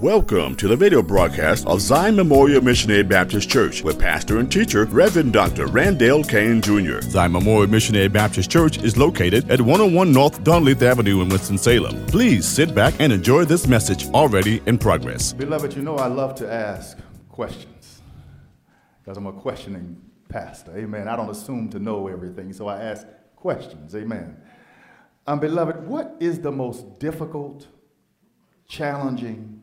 Welcome to the video broadcast of Zion Memorial Missionary Baptist Church with pastor and teacher Reverend Dr. Randall Kane Jr. Zion Memorial Missionary Baptist Church is located at 101 North Dunleith Avenue in Winston-Salem. Please sit back and enjoy this message already in progress. Beloved, you know I love to ask questions because I'm a questioning pastor. Amen. I don't assume to know everything, so I ask questions. Amen. Um, beloved, what is the most difficult, challenging,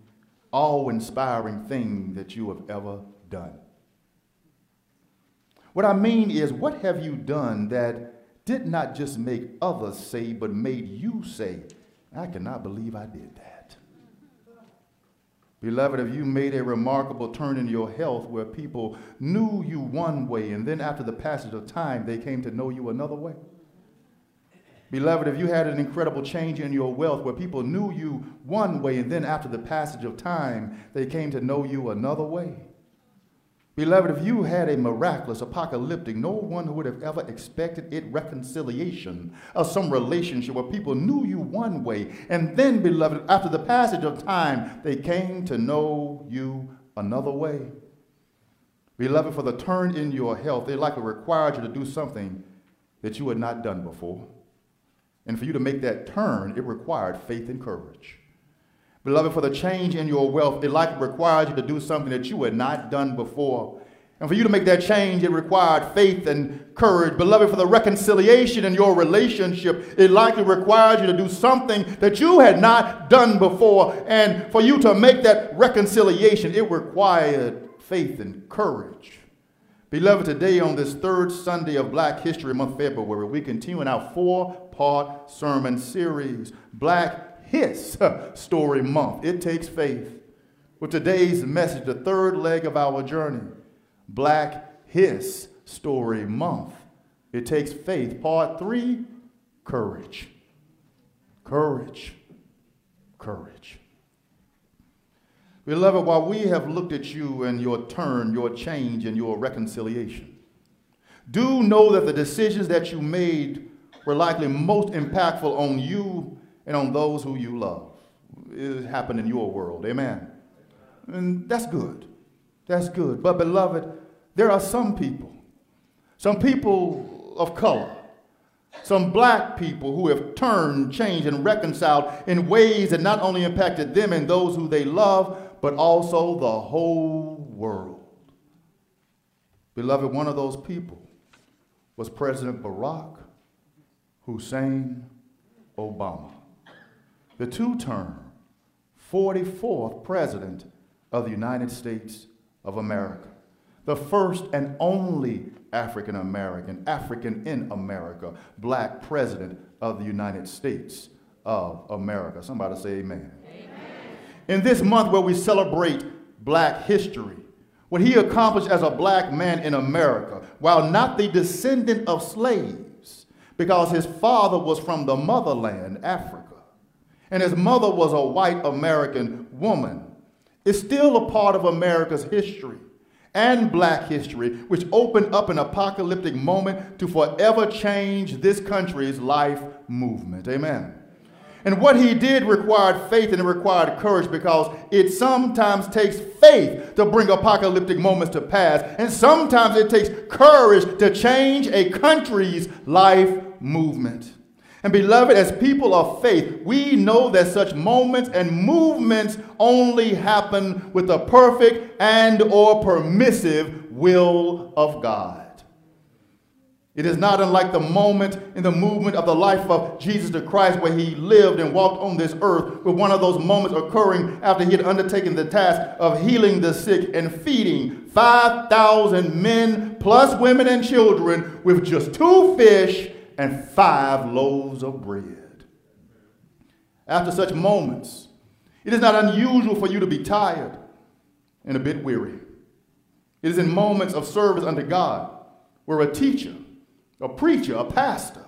awe inspiring thing that you have ever done? What I mean is, what have you done that did not just make others say, but made you say, I cannot believe I did that? Beloved, have you made a remarkable turn in your health where people knew you one way and then after the passage of time they came to know you another way? Beloved, if you had an incredible change in your wealth where people knew you one way and then after the passage of time they came to know you another way. Beloved, if you had a miraculous, apocalyptic, no one would have ever expected it reconciliation of some relationship where people knew you one way, and then, beloved, after the passage of time, they came to know you another way. Beloved, for the turn in your health, they likely required you to do something that you had not done before. And for you to make that turn, it required faith and courage. Beloved, for the change in your wealth, it likely required you to do something that you had not done before. And for you to make that change, it required faith and courage. Beloved, for the reconciliation in your relationship, it likely required you to do something that you had not done before. And for you to make that reconciliation, it required faith and courage. Beloved, today on this third Sunday of Black History Month, February, we continue in our four part sermon series, Black His Story Month. It takes faith. With today's message, the third leg of our journey, Black His Story Month. It takes faith. Part three, courage. Courage. Courage. Beloved, while we have looked at you and your turn, your change, and your reconciliation, do know that the decisions that you made were likely most impactful on you and on those who you love. It happened in your world. Amen. And that's good. That's good. But, beloved, there are some people, some people of color, some black people who have turned, changed, and reconciled in ways that not only impacted them and those who they love, but also the whole world. Beloved, one of those people was President Barack Hussein Obama, the two term 44th President of the United States of America, the first and only African American, African in America, black president of the United States of America. Somebody say amen. amen. In this month where we celebrate black history, what he accomplished as a black man in America, while not the descendant of slaves, because his father was from the motherland, Africa, and his mother was a white American woman, is still a part of America's history and black history, which opened up an apocalyptic moment to forever change this country's life movement. Amen. And what he did required faith and it required courage because it sometimes takes faith to bring apocalyptic moments to pass. And sometimes it takes courage to change a country's life movement. And beloved, as people of faith, we know that such moments and movements only happen with the perfect and or permissive will of God. It is not unlike the moment in the movement of the life of Jesus the Christ where he lived and walked on this earth, with one of those moments occurring after he had undertaken the task of healing the sick and feeding 5,000 men plus women and children with just two fish and five loaves of bread. After such moments, it is not unusual for you to be tired and a bit weary. It is in moments of service unto God where a teacher, a preacher, a pastor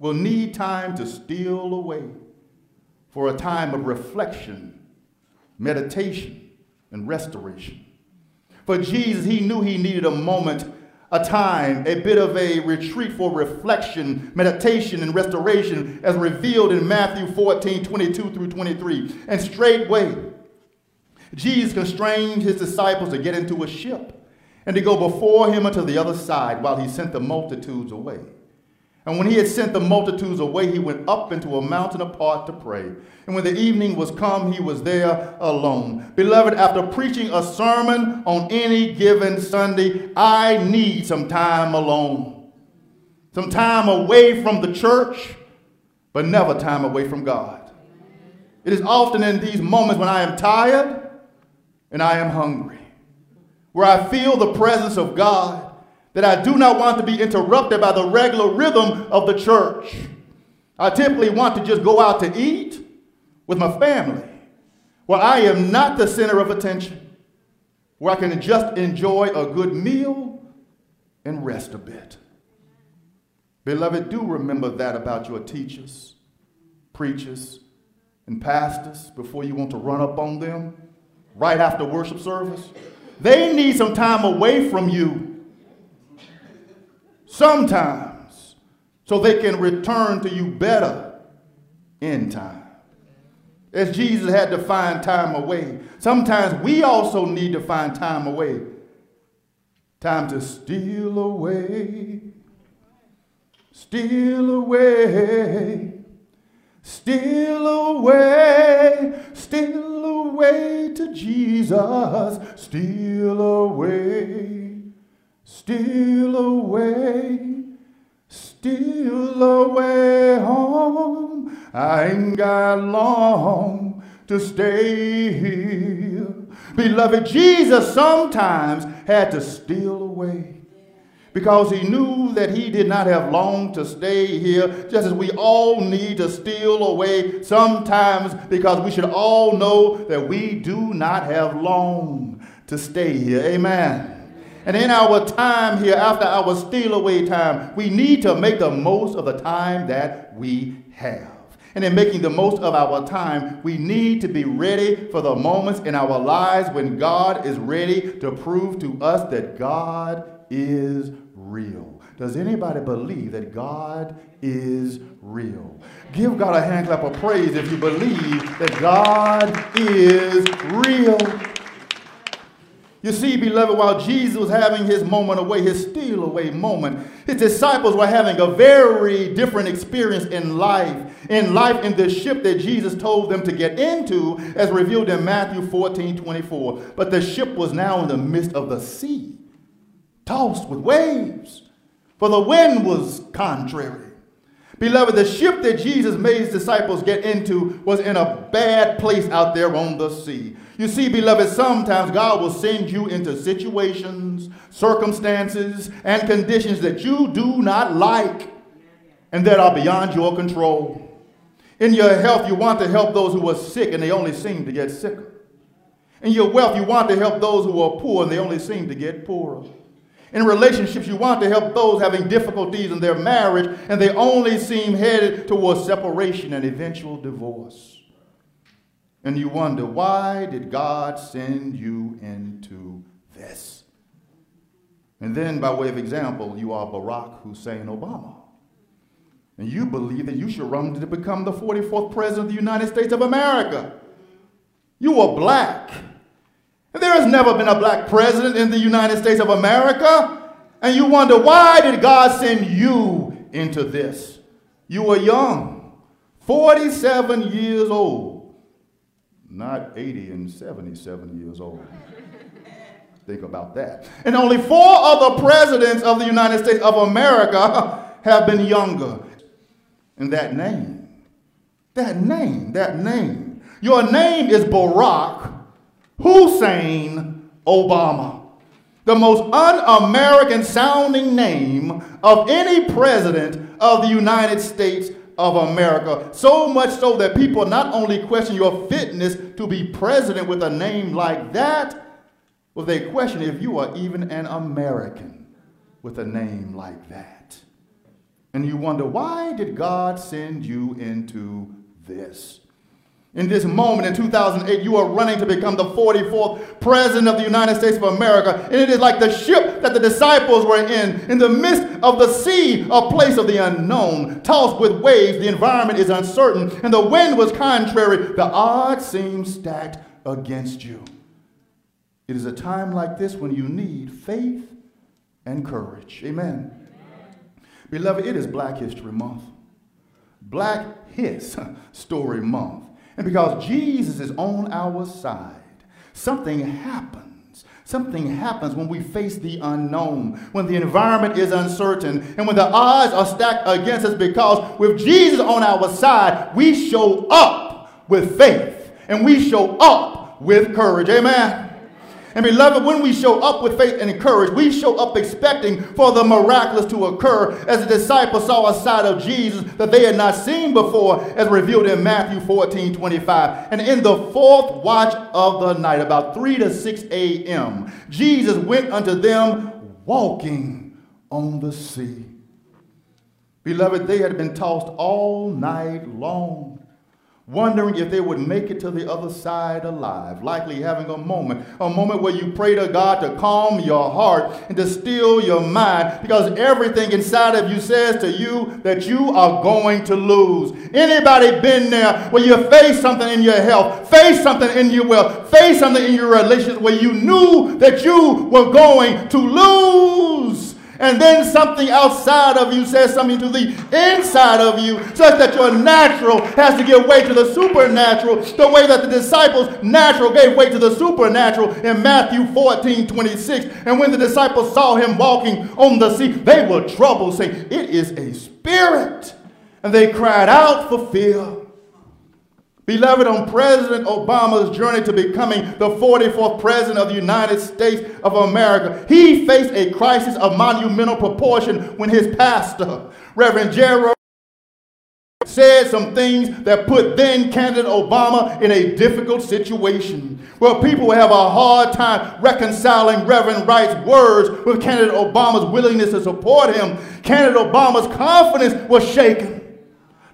will need time to steal away for a time of reflection, meditation, and restoration. For Jesus, he knew he needed a moment a time, a bit of a retreat for reflection, meditation, and restoration as revealed in Matthew 14 22 through 23. And straightway, Jesus constrained his disciples to get into a ship and to go before him unto the other side while he sent the multitudes away. And when he had sent the multitudes away, he went up into a mountain apart to pray. And when the evening was come, he was there alone. Beloved, after preaching a sermon on any given Sunday, I need some time alone. Some time away from the church, but never time away from God. It is often in these moments when I am tired and I am hungry, where I feel the presence of God that I do not want to be interrupted by the regular rhythm of the church. I typically want to just go out to eat with my family, where I am not the center of attention, where I can just enjoy a good meal and rest a bit. Beloved, do remember that about your teachers, preachers, and pastors before you want to run up on them right after worship service. They need some time away from you. Sometimes. So they can return to you better in time. As Jesus had to find time away, sometimes we also need to find time away. Time to steal away, steal away, steal away, steal away to Jesus, steal away. Steal away, steal away home. I ain't got long to stay here. Beloved, Jesus sometimes had to steal away because he knew that he did not have long to stay here, just as we all need to steal away sometimes because we should all know that we do not have long to stay here. Amen. And in our time here, after our steal away time, we need to make the most of the time that we have. And in making the most of our time, we need to be ready for the moments in our lives when God is ready to prove to us that God is real. Does anybody believe that God is real? Give God a hand clap of praise if you believe that God is real. You see, beloved, while Jesus was having his moment away, his steal away moment, his disciples were having a very different experience in life. In life, in the ship that Jesus told them to get into, as revealed in Matthew 14 24. But the ship was now in the midst of the sea, tossed with waves, for the wind was contrary. Beloved, the ship that Jesus made his disciples get into was in a bad place out there on the sea. You see, beloved, sometimes God will send you into situations, circumstances, and conditions that you do not like and that are beyond your control. In your health, you want to help those who are sick and they only seem to get sicker. In your wealth, you want to help those who are poor and they only seem to get poorer. In relationships, you want to help those having difficulties in their marriage and they only seem headed towards separation and eventual divorce. And you wonder, why did God send you into this? And then, by way of example, you are Barack Hussein Obama. And you believe that you should run to become the 44th president of the United States of America. You are black. There has never been a black president in the United States of America. And you wonder, why did God send you into this? You were young, 47 years old not 80 and 77 years old. Think about that. And only four other presidents of the United States of America have been younger. And that name, that name, that name. Your name is Barack Hussein Obama. The most un American sounding name of any president of the United States of America. So much so that people not only question your fitness to be president with a name like that, but they question if you are even an American with a name like that. And you wonder, why did God send you into this? In this moment in 2008, you are running to become the 44th president of the United States of America. And it is like the ship that the disciples were in, in the midst of the sea, a place of the unknown, tossed with waves. The environment is uncertain, and the wind was contrary. The odds seem stacked against you. It is a time like this when you need faith and courage. Amen. Amen. Beloved, it is Black History Month. Black His Story Month. And because Jesus is on our side, something happens. Something happens when we face the unknown, when the environment is uncertain, and when the odds are stacked against us because with Jesus on our side, we show up with faith and we show up with courage. Amen. And beloved, when we show up with faith and courage, we show up expecting for the miraculous to occur as the disciples saw a side of Jesus that they had not seen before, as revealed in Matthew 14 25. And in the fourth watch of the night, about 3 to 6 a.m., Jesus went unto them walking on the sea. Beloved, they had been tossed all night long wondering if they would make it to the other side alive, likely having a moment, a moment where you pray to God to calm your heart and to still your mind because everything inside of you says to you that you are going to lose. Anybody been there where you face something in your health, face something in your wealth, face something in your relationship where you knew that you were going to lose? And then something outside of you says something to the inside of you, such that your natural has to give way to the supernatural, the way that the disciples' natural gave way to the supernatural in Matthew 14 26. And when the disciples saw him walking on the sea, they were troubled, saying, It is a spirit. And they cried out for fear. Beloved, on President Obama's journey to becoming the 44th President of the United States of America, he faced a crisis of monumental proportion when his pastor, Reverend Gerald, said some things that put then candidate Obama in a difficult situation where people have a hard time reconciling Reverend Wright's words with candidate Obama's willingness to support him. Candidate Obama's confidence was shaken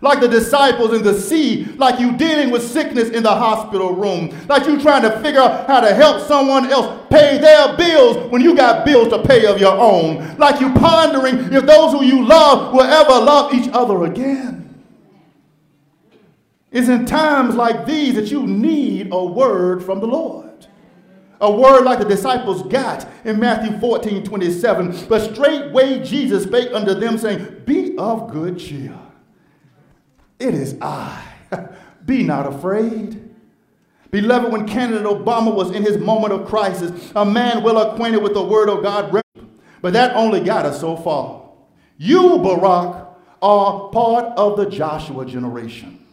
like the disciples in the sea, like you dealing with sickness in the hospital room, like you trying to figure out how to help someone else pay their bills when you got bills to pay of your own, like you pondering if those who you love will ever love each other again. It's in times like these that you need a word from the Lord. A word like the disciples got in Matthew 14 27. But straightway Jesus spake unto them, saying, Be of good cheer. It is I. Be not afraid. Beloved, when candidate Obama was in his moment of crisis, a man well acquainted with the word of God, but that only got us so far. You, Barack, are part of the Joshua generation.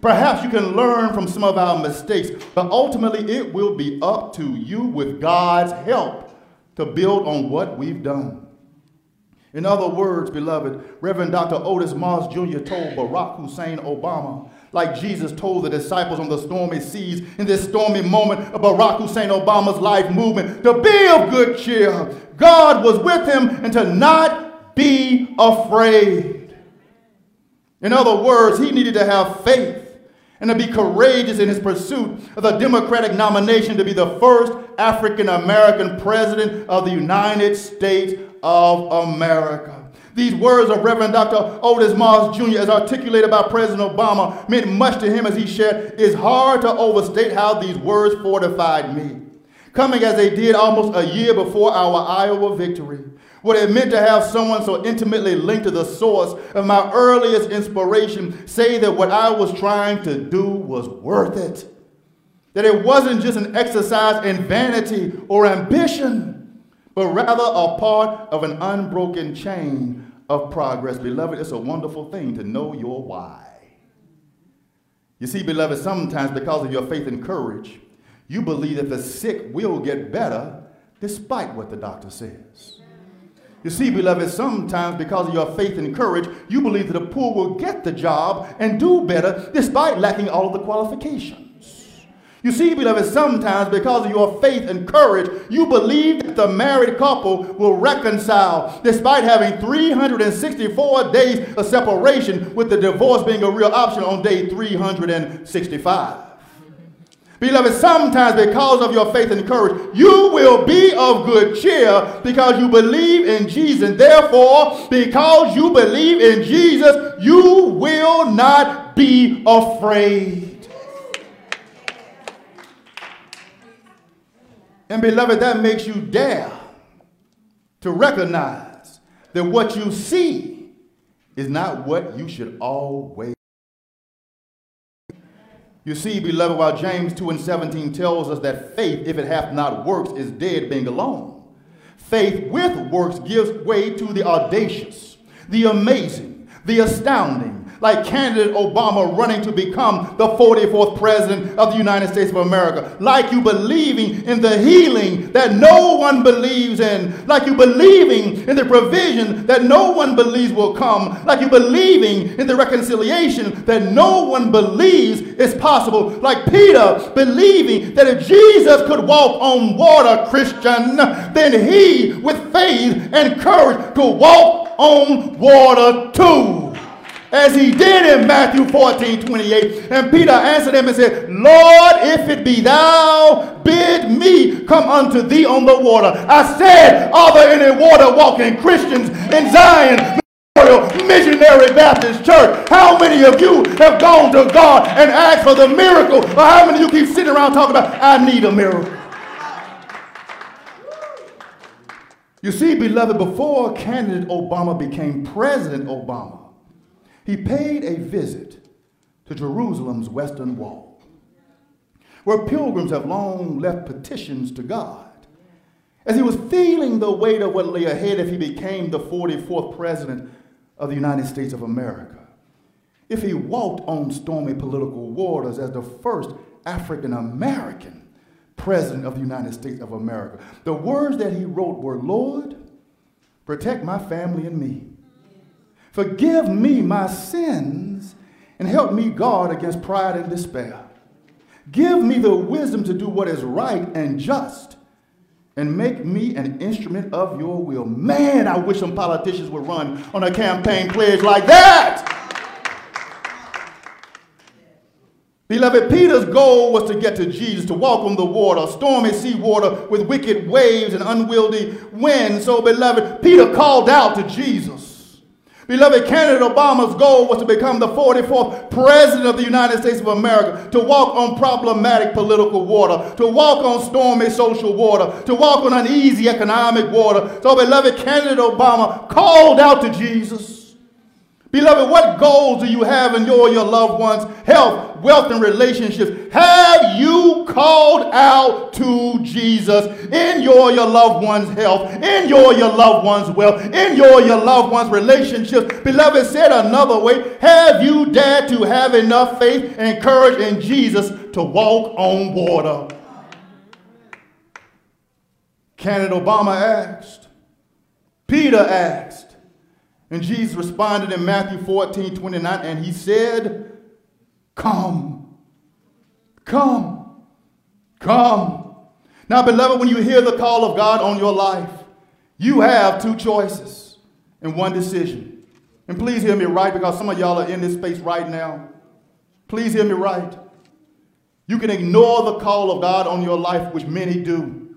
Perhaps you can learn from some of our mistakes, but ultimately it will be up to you with God's help to build on what we've done. In other words, beloved, Reverend Dr. Otis Moss Jr. told Barack Hussein Obama, like Jesus told the disciples on the stormy seas in this stormy moment of Barack Hussein Obama's life movement, to be of good cheer. God was with him and to not be afraid. In other words, he needed to have faith and to be courageous in his pursuit of the Democratic nomination to be the first African American president of the United States of America. These words of Reverend Dr. Otis Moss Jr., as articulated by President Obama, meant much to him as he shared. It's hard to overstate how these words fortified me. Coming as they did almost a year before our Iowa victory, what it meant to have someone so intimately linked to the source of my earliest inspiration say that what I was trying to do was worth it. That it wasn't just an exercise in vanity or ambition but rather a part of an unbroken chain of progress. Beloved, it's a wonderful thing to know your why. You see, beloved, sometimes because of your faith and courage, you believe that the sick will get better despite what the doctor says. You see, beloved, sometimes because of your faith and courage, you believe that the poor will get the job and do better despite lacking all of the qualifications. You see, beloved, sometimes because of your faith and courage, you believe that the married couple will reconcile despite having 364 days of separation, with the divorce being a real option on day 365. Beloved, sometimes because of your faith and courage, you will be of good cheer because you believe in Jesus. And therefore, because you believe in Jesus, you will not be afraid. And beloved, that makes you dare to recognize that what you see is not what you should always. You see, beloved, while James 2 and 17 tells us that faith, if it hath not works, is dead being alone, faith with works gives way to the audacious, the amazing, the astounding, like candidate Obama running to become the 44th president of the United States of America, like you believing in the healing that no one believes in, like you believing in the provision that no one believes will come, like you believing in the reconciliation that no one believes is possible, like Peter believing that if Jesus could walk on water, Christian, then he, with faith and courage, could walk on water too as he did in Matthew 14 28. And Peter answered him and said, Lord, if it be thou, bid me come unto thee on the water. I said, Are there any water walking Christians in Zion? Missionary Baptist Church. How many of you have gone to God and asked for the miracle? Or how many of you keep sitting around talking about, I need a miracle? You see, beloved, before candidate Obama became President Obama, he paid a visit to Jerusalem's western wall, where pilgrims have long left petitions to God. As he was feeling the weight of what lay ahead if he became the 44th president of the United States of America, if he walked on stormy political waters as the first African American president of the United States of America, the words that he wrote were, Lord, protect my family and me Forgive me my sins and help me guard against pride and despair. Give me the wisdom to do what is right and just and make me an instrument of your will. Man, I wish some politicians would run on a campaign pledge like that. Beloved, Peter's goal was to get to Jesus, to walk on the water, stormy sea water with wicked waves and unwieldy wind. So, beloved, Peter called out to Jesus. Beloved, candidate Obama's goal was to become the 44th president of the United States of America, to walk on problematic political water, to walk on stormy social water, to walk on uneasy economic water. So, beloved, candidate Obama called out to Jesus. Beloved, what goals do you have in your your loved ones' health, wealth, and relationships? Have you called out to Jesus in your your loved ones' health, in your your loved ones' wealth, in your your loved ones' relationships? Beloved, said another way, have you dared to have enough faith and courage in Jesus to walk on water? Candidate Obama asked. Peter asked. And Jesus responded in Matthew 14 29, and he said, Come, come, come. Now, beloved, when you hear the call of God on your life, you have two choices and one decision. And please hear me right because some of y'all are in this space right now. Please hear me right. You can ignore the call of God on your life, which many do.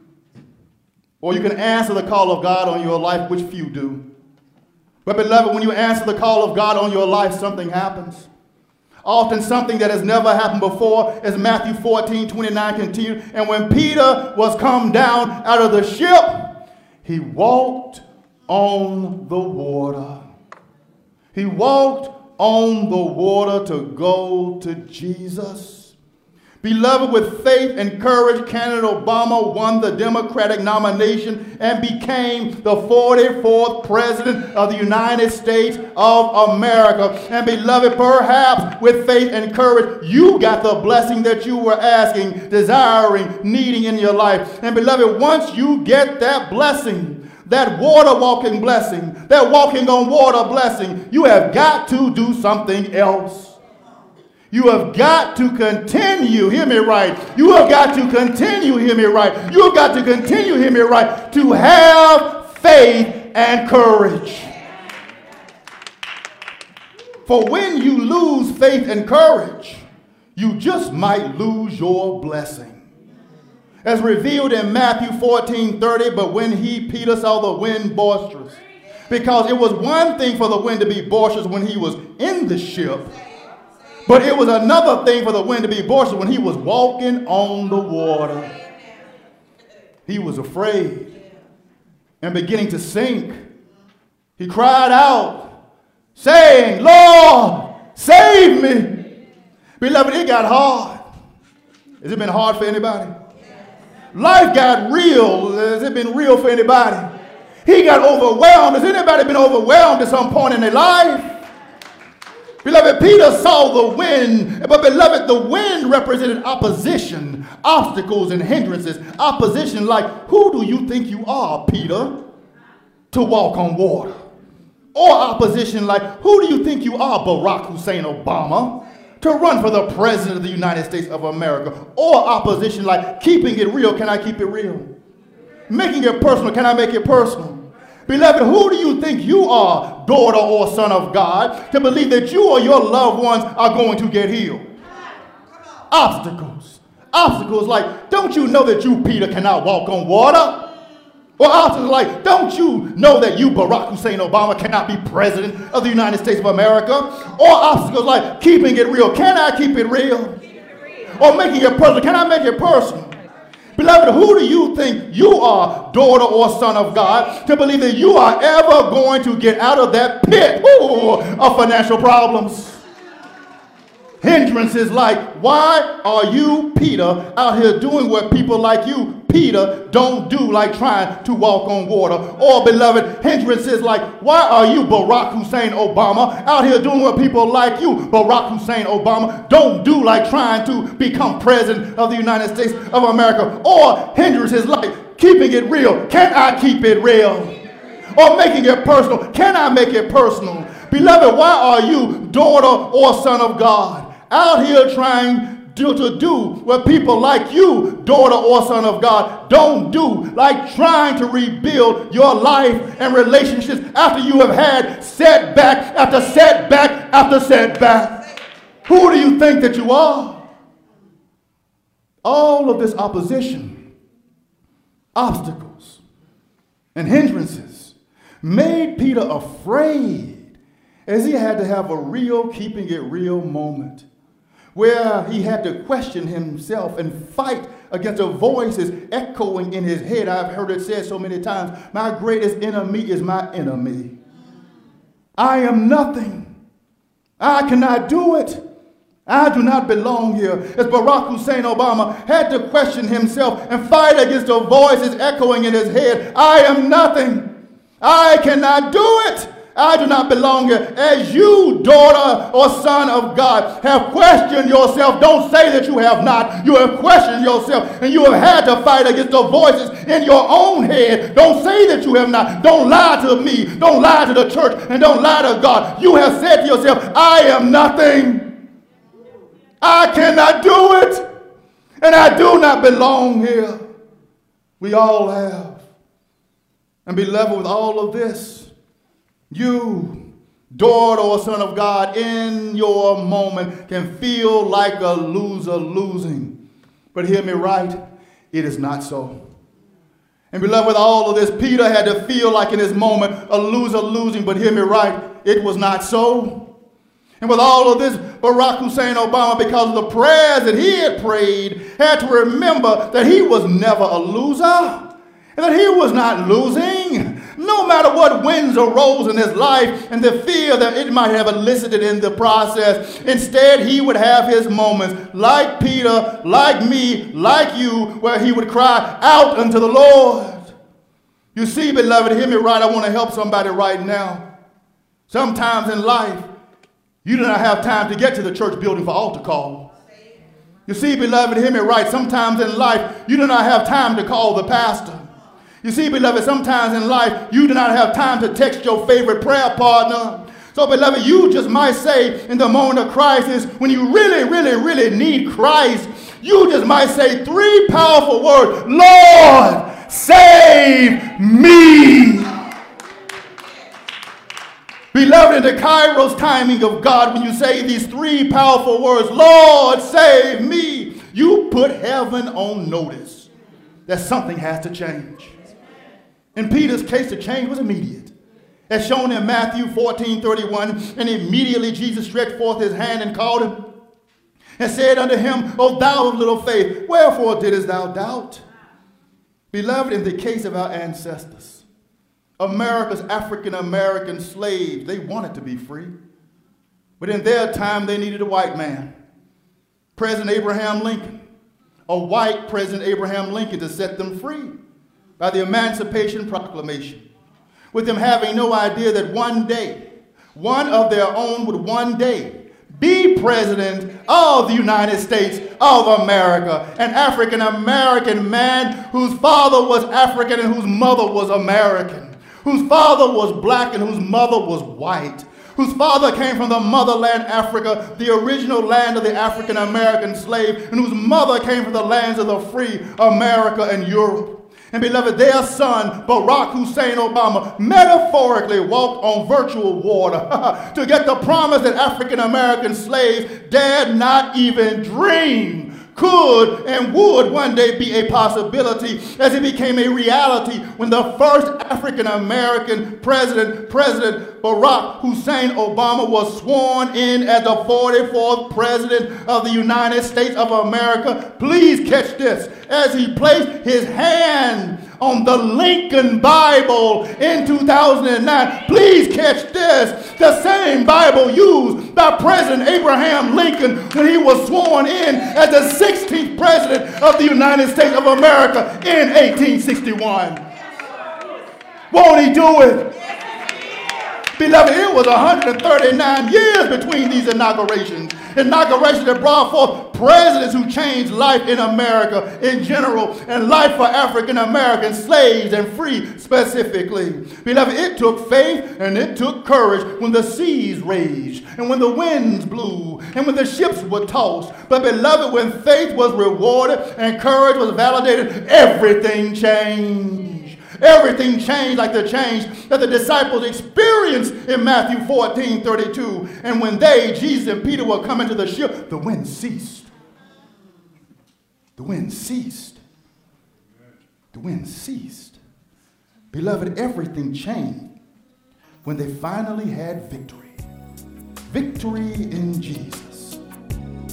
Or you can answer the call of God on your life, which few do. But, beloved, when you answer the call of God on your life, something happens. Often something that has never happened before, as Matthew 14 29 continued. And when Peter was come down out of the ship, he walked on the water. He walked on the water to go to Jesus. Beloved, with faith and courage, candidate Obama won the Democratic nomination and became the 44th President of the United States of America. And beloved, perhaps with faith and courage, you got the blessing that you were asking, desiring, needing in your life. And beloved, once you get that blessing, that water walking blessing, that walking on water blessing, you have got to do something else. You have got to continue, hear me right. You have got to continue, hear me right. You have got to continue, hear me right, to have faith and courage. For when you lose faith and courage, you just might lose your blessing. As revealed in Matthew 14 30, but when he, Peter, saw the wind boisterous, because it was one thing for the wind to be boisterous when he was in the ship but it was another thing for the wind to be boisterous when he was walking on the water. he was afraid and beginning to sink. He cried out, saying, Lord, save me. Beloved, it got hard. Has it been hard for anybody? Life got real. Has it been real for anybody? He got overwhelmed. Has anybody been overwhelmed at some point in their life? Beloved, Peter saw the wind, but beloved, the wind represented opposition, obstacles, and hindrances. Opposition, like, who do you think you are, Peter, to walk on water? Or opposition, like, who do you think you are, Barack Hussein Obama, to run for the president of the United States of America? Or opposition, like, keeping it real, can I keep it real? Making it personal, can I make it personal? Beloved, who do you think you are, daughter or son of God, to believe that you or your loved ones are going to get healed? Obstacles. Obstacles like, don't you know that you, Peter, cannot walk on water? Or obstacles like, don't you know that you, Barack Hussein Obama, cannot be president of the United States of America? Or obstacles like, keeping it real. Can I keep it real? Or making it personal. Can I make it personal? Beloved, who do you think you are, daughter or son of God, to believe that you are ever going to get out of that pit ooh, of financial problems? Hindrances like, why are you, Peter, out here doing what people like you, Peter, don't do, like trying to walk on water? Or, beloved, hindrances like, why are you, Barack Hussein Obama, out here doing what people like you, Barack Hussein Obama, don't do, like trying to become president of the United States of America? Or hindrances like, keeping it real, can I keep it real? Or making it personal, can I make it personal? Beloved, why are you, daughter or son of God? Out here trying to, to do what people like you, daughter or son of God, don't do, like trying to rebuild your life and relationships after you have had setback after setback after setback. Who do you think that you are? All of this opposition, obstacles, and hindrances made Peter afraid as he had to have a real, keeping it real moment where he had to question himself and fight against the voices echoing in his head. I've heard it said so many times My greatest enemy is my enemy. I am nothing. I cannot do it. I do not belong here. As Barack Hussein Obama had to question himself and fight against the voices echoing in his head I am nothing. I cannot do it. I do not belong here. As you, daughter or son of God, have questioned yourself, don't say that you have not. You have questioned yourself and you have had to fight against the voices in your own head. Don't say that you have not. Don't lie to me. Don't lie to the church and don't lie to God. You have said to yourself, I am nothing. I cannot do it. And I do not belong here. We all have. And be level with all of this, you, daughter or son of God, in your moment can feel like a loser losing. But hear me right, it is not so. And beloved, with all of this, Peter had to feel like in his moment a loser losing, but hear me right, it was not so. And with all of this, Barack Hussein Obama, because of the prayers that he had prayed, had to remember that he was never a loser and that he was not losing. No matter what winds arose in his life and the fear that it might have elicited in the process, instead he would have his moments like Peter, like me, like you, where he would cry out unto the Lord. You see, beloved, hear me right. I want to help somebody right now. Sometimes in life, you do not have time to get to the church building for altar call. You see, beloved, hear me right. Sometimes in life, you do not have time to call the pastor. You see, beloved, sometimes in life you do not have time to text your favorite prayer partner. So, beloved, you just might say in the moment of crisis, when you really, really, really need Christ, you just might say three powerful words Lord, save me. Beloved, in the kairos timing of God, when you say these three powerful words, Lord, save me, you put heaven on notice that something has to change. In Peter's case, the change was immediate. As shown in Matthew 14 31, and immediately Jesus stretched forth his hand and called him and said unto him, O thou of little faith, wherefore didst thou doubt? Beloved, in the case of our ancestors, America's African American slaves, they wanted to be free. But in their time, they needed a white man. President Abraham Lincoln, a white President Abraham Lincoln to set them free by the Emancipation Proclamation, with them having no idea that one day, one of their own would one day be president of the United States of America, an African American man whose father was African and whose mother was American, whose father was black and whose mother was white, whose father came from the motherland Africa, the original land of the African American slave, and whose mother came from the lands of the free America and Europe. And beloved, their son, Barack Hussein Obama, metaphorically walked on virtual water to get the promise that African American slaves dared not even dream could and would one day be a possibility as it became a reality when the first African American president, President Barack Hussein Obama, was sworn in as the 44th president of the United States of America. Please catch this as he placed his hand on the Lincoln Bible in 2009. Please catch this. The same Bible used by President Abraham Lincoln when he was sworn in as the 16th president of the United States of America in 1861. Won't he do it? Beloved, it was 139 years between these inaugurations. Inaugurations that brought forth presidents who changed life in America in general and life for African American slaves and free specifically. Beloved, it took faith and it took courage when the seas raged and when the winds blew and when the ships were tossed. But, beloved, when faith was rewarded and courage was validated, everything changed. Everything changed like the change that the disciples experienced in Matthew 14 32. And when they, Jesus and Peter, were coming to the ship, the wind ceased. The wind ceased. The wind ceased. Beloved, everything changed when they finally had victory. Victory in Jesus.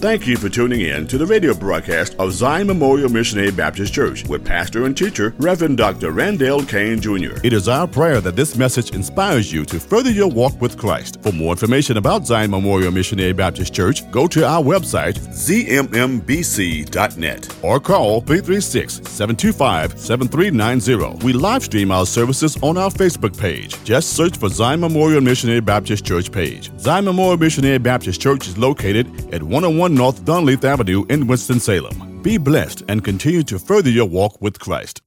Thank you for tuning in to the radio broadcast of Zion Memorial Missionary Baptist Church with pastor and teacher Reverend Dr. Randall Kane Jr. It is our prayer that this message inspires you to further your walk with Christ. For more information about Zion Memorial Missionary Baptist Church, go to our website, zmmbc.net, or call 336 725 7390. We live stream our services on our Facebook page. Just search for Zion Memorial Missionary Baptist Church page. Zion Memorial Missionary Baptist Church is located at 101 North Dunleith Avenue in Winston-Salem. Be blessed and continue to further your walk with Christ.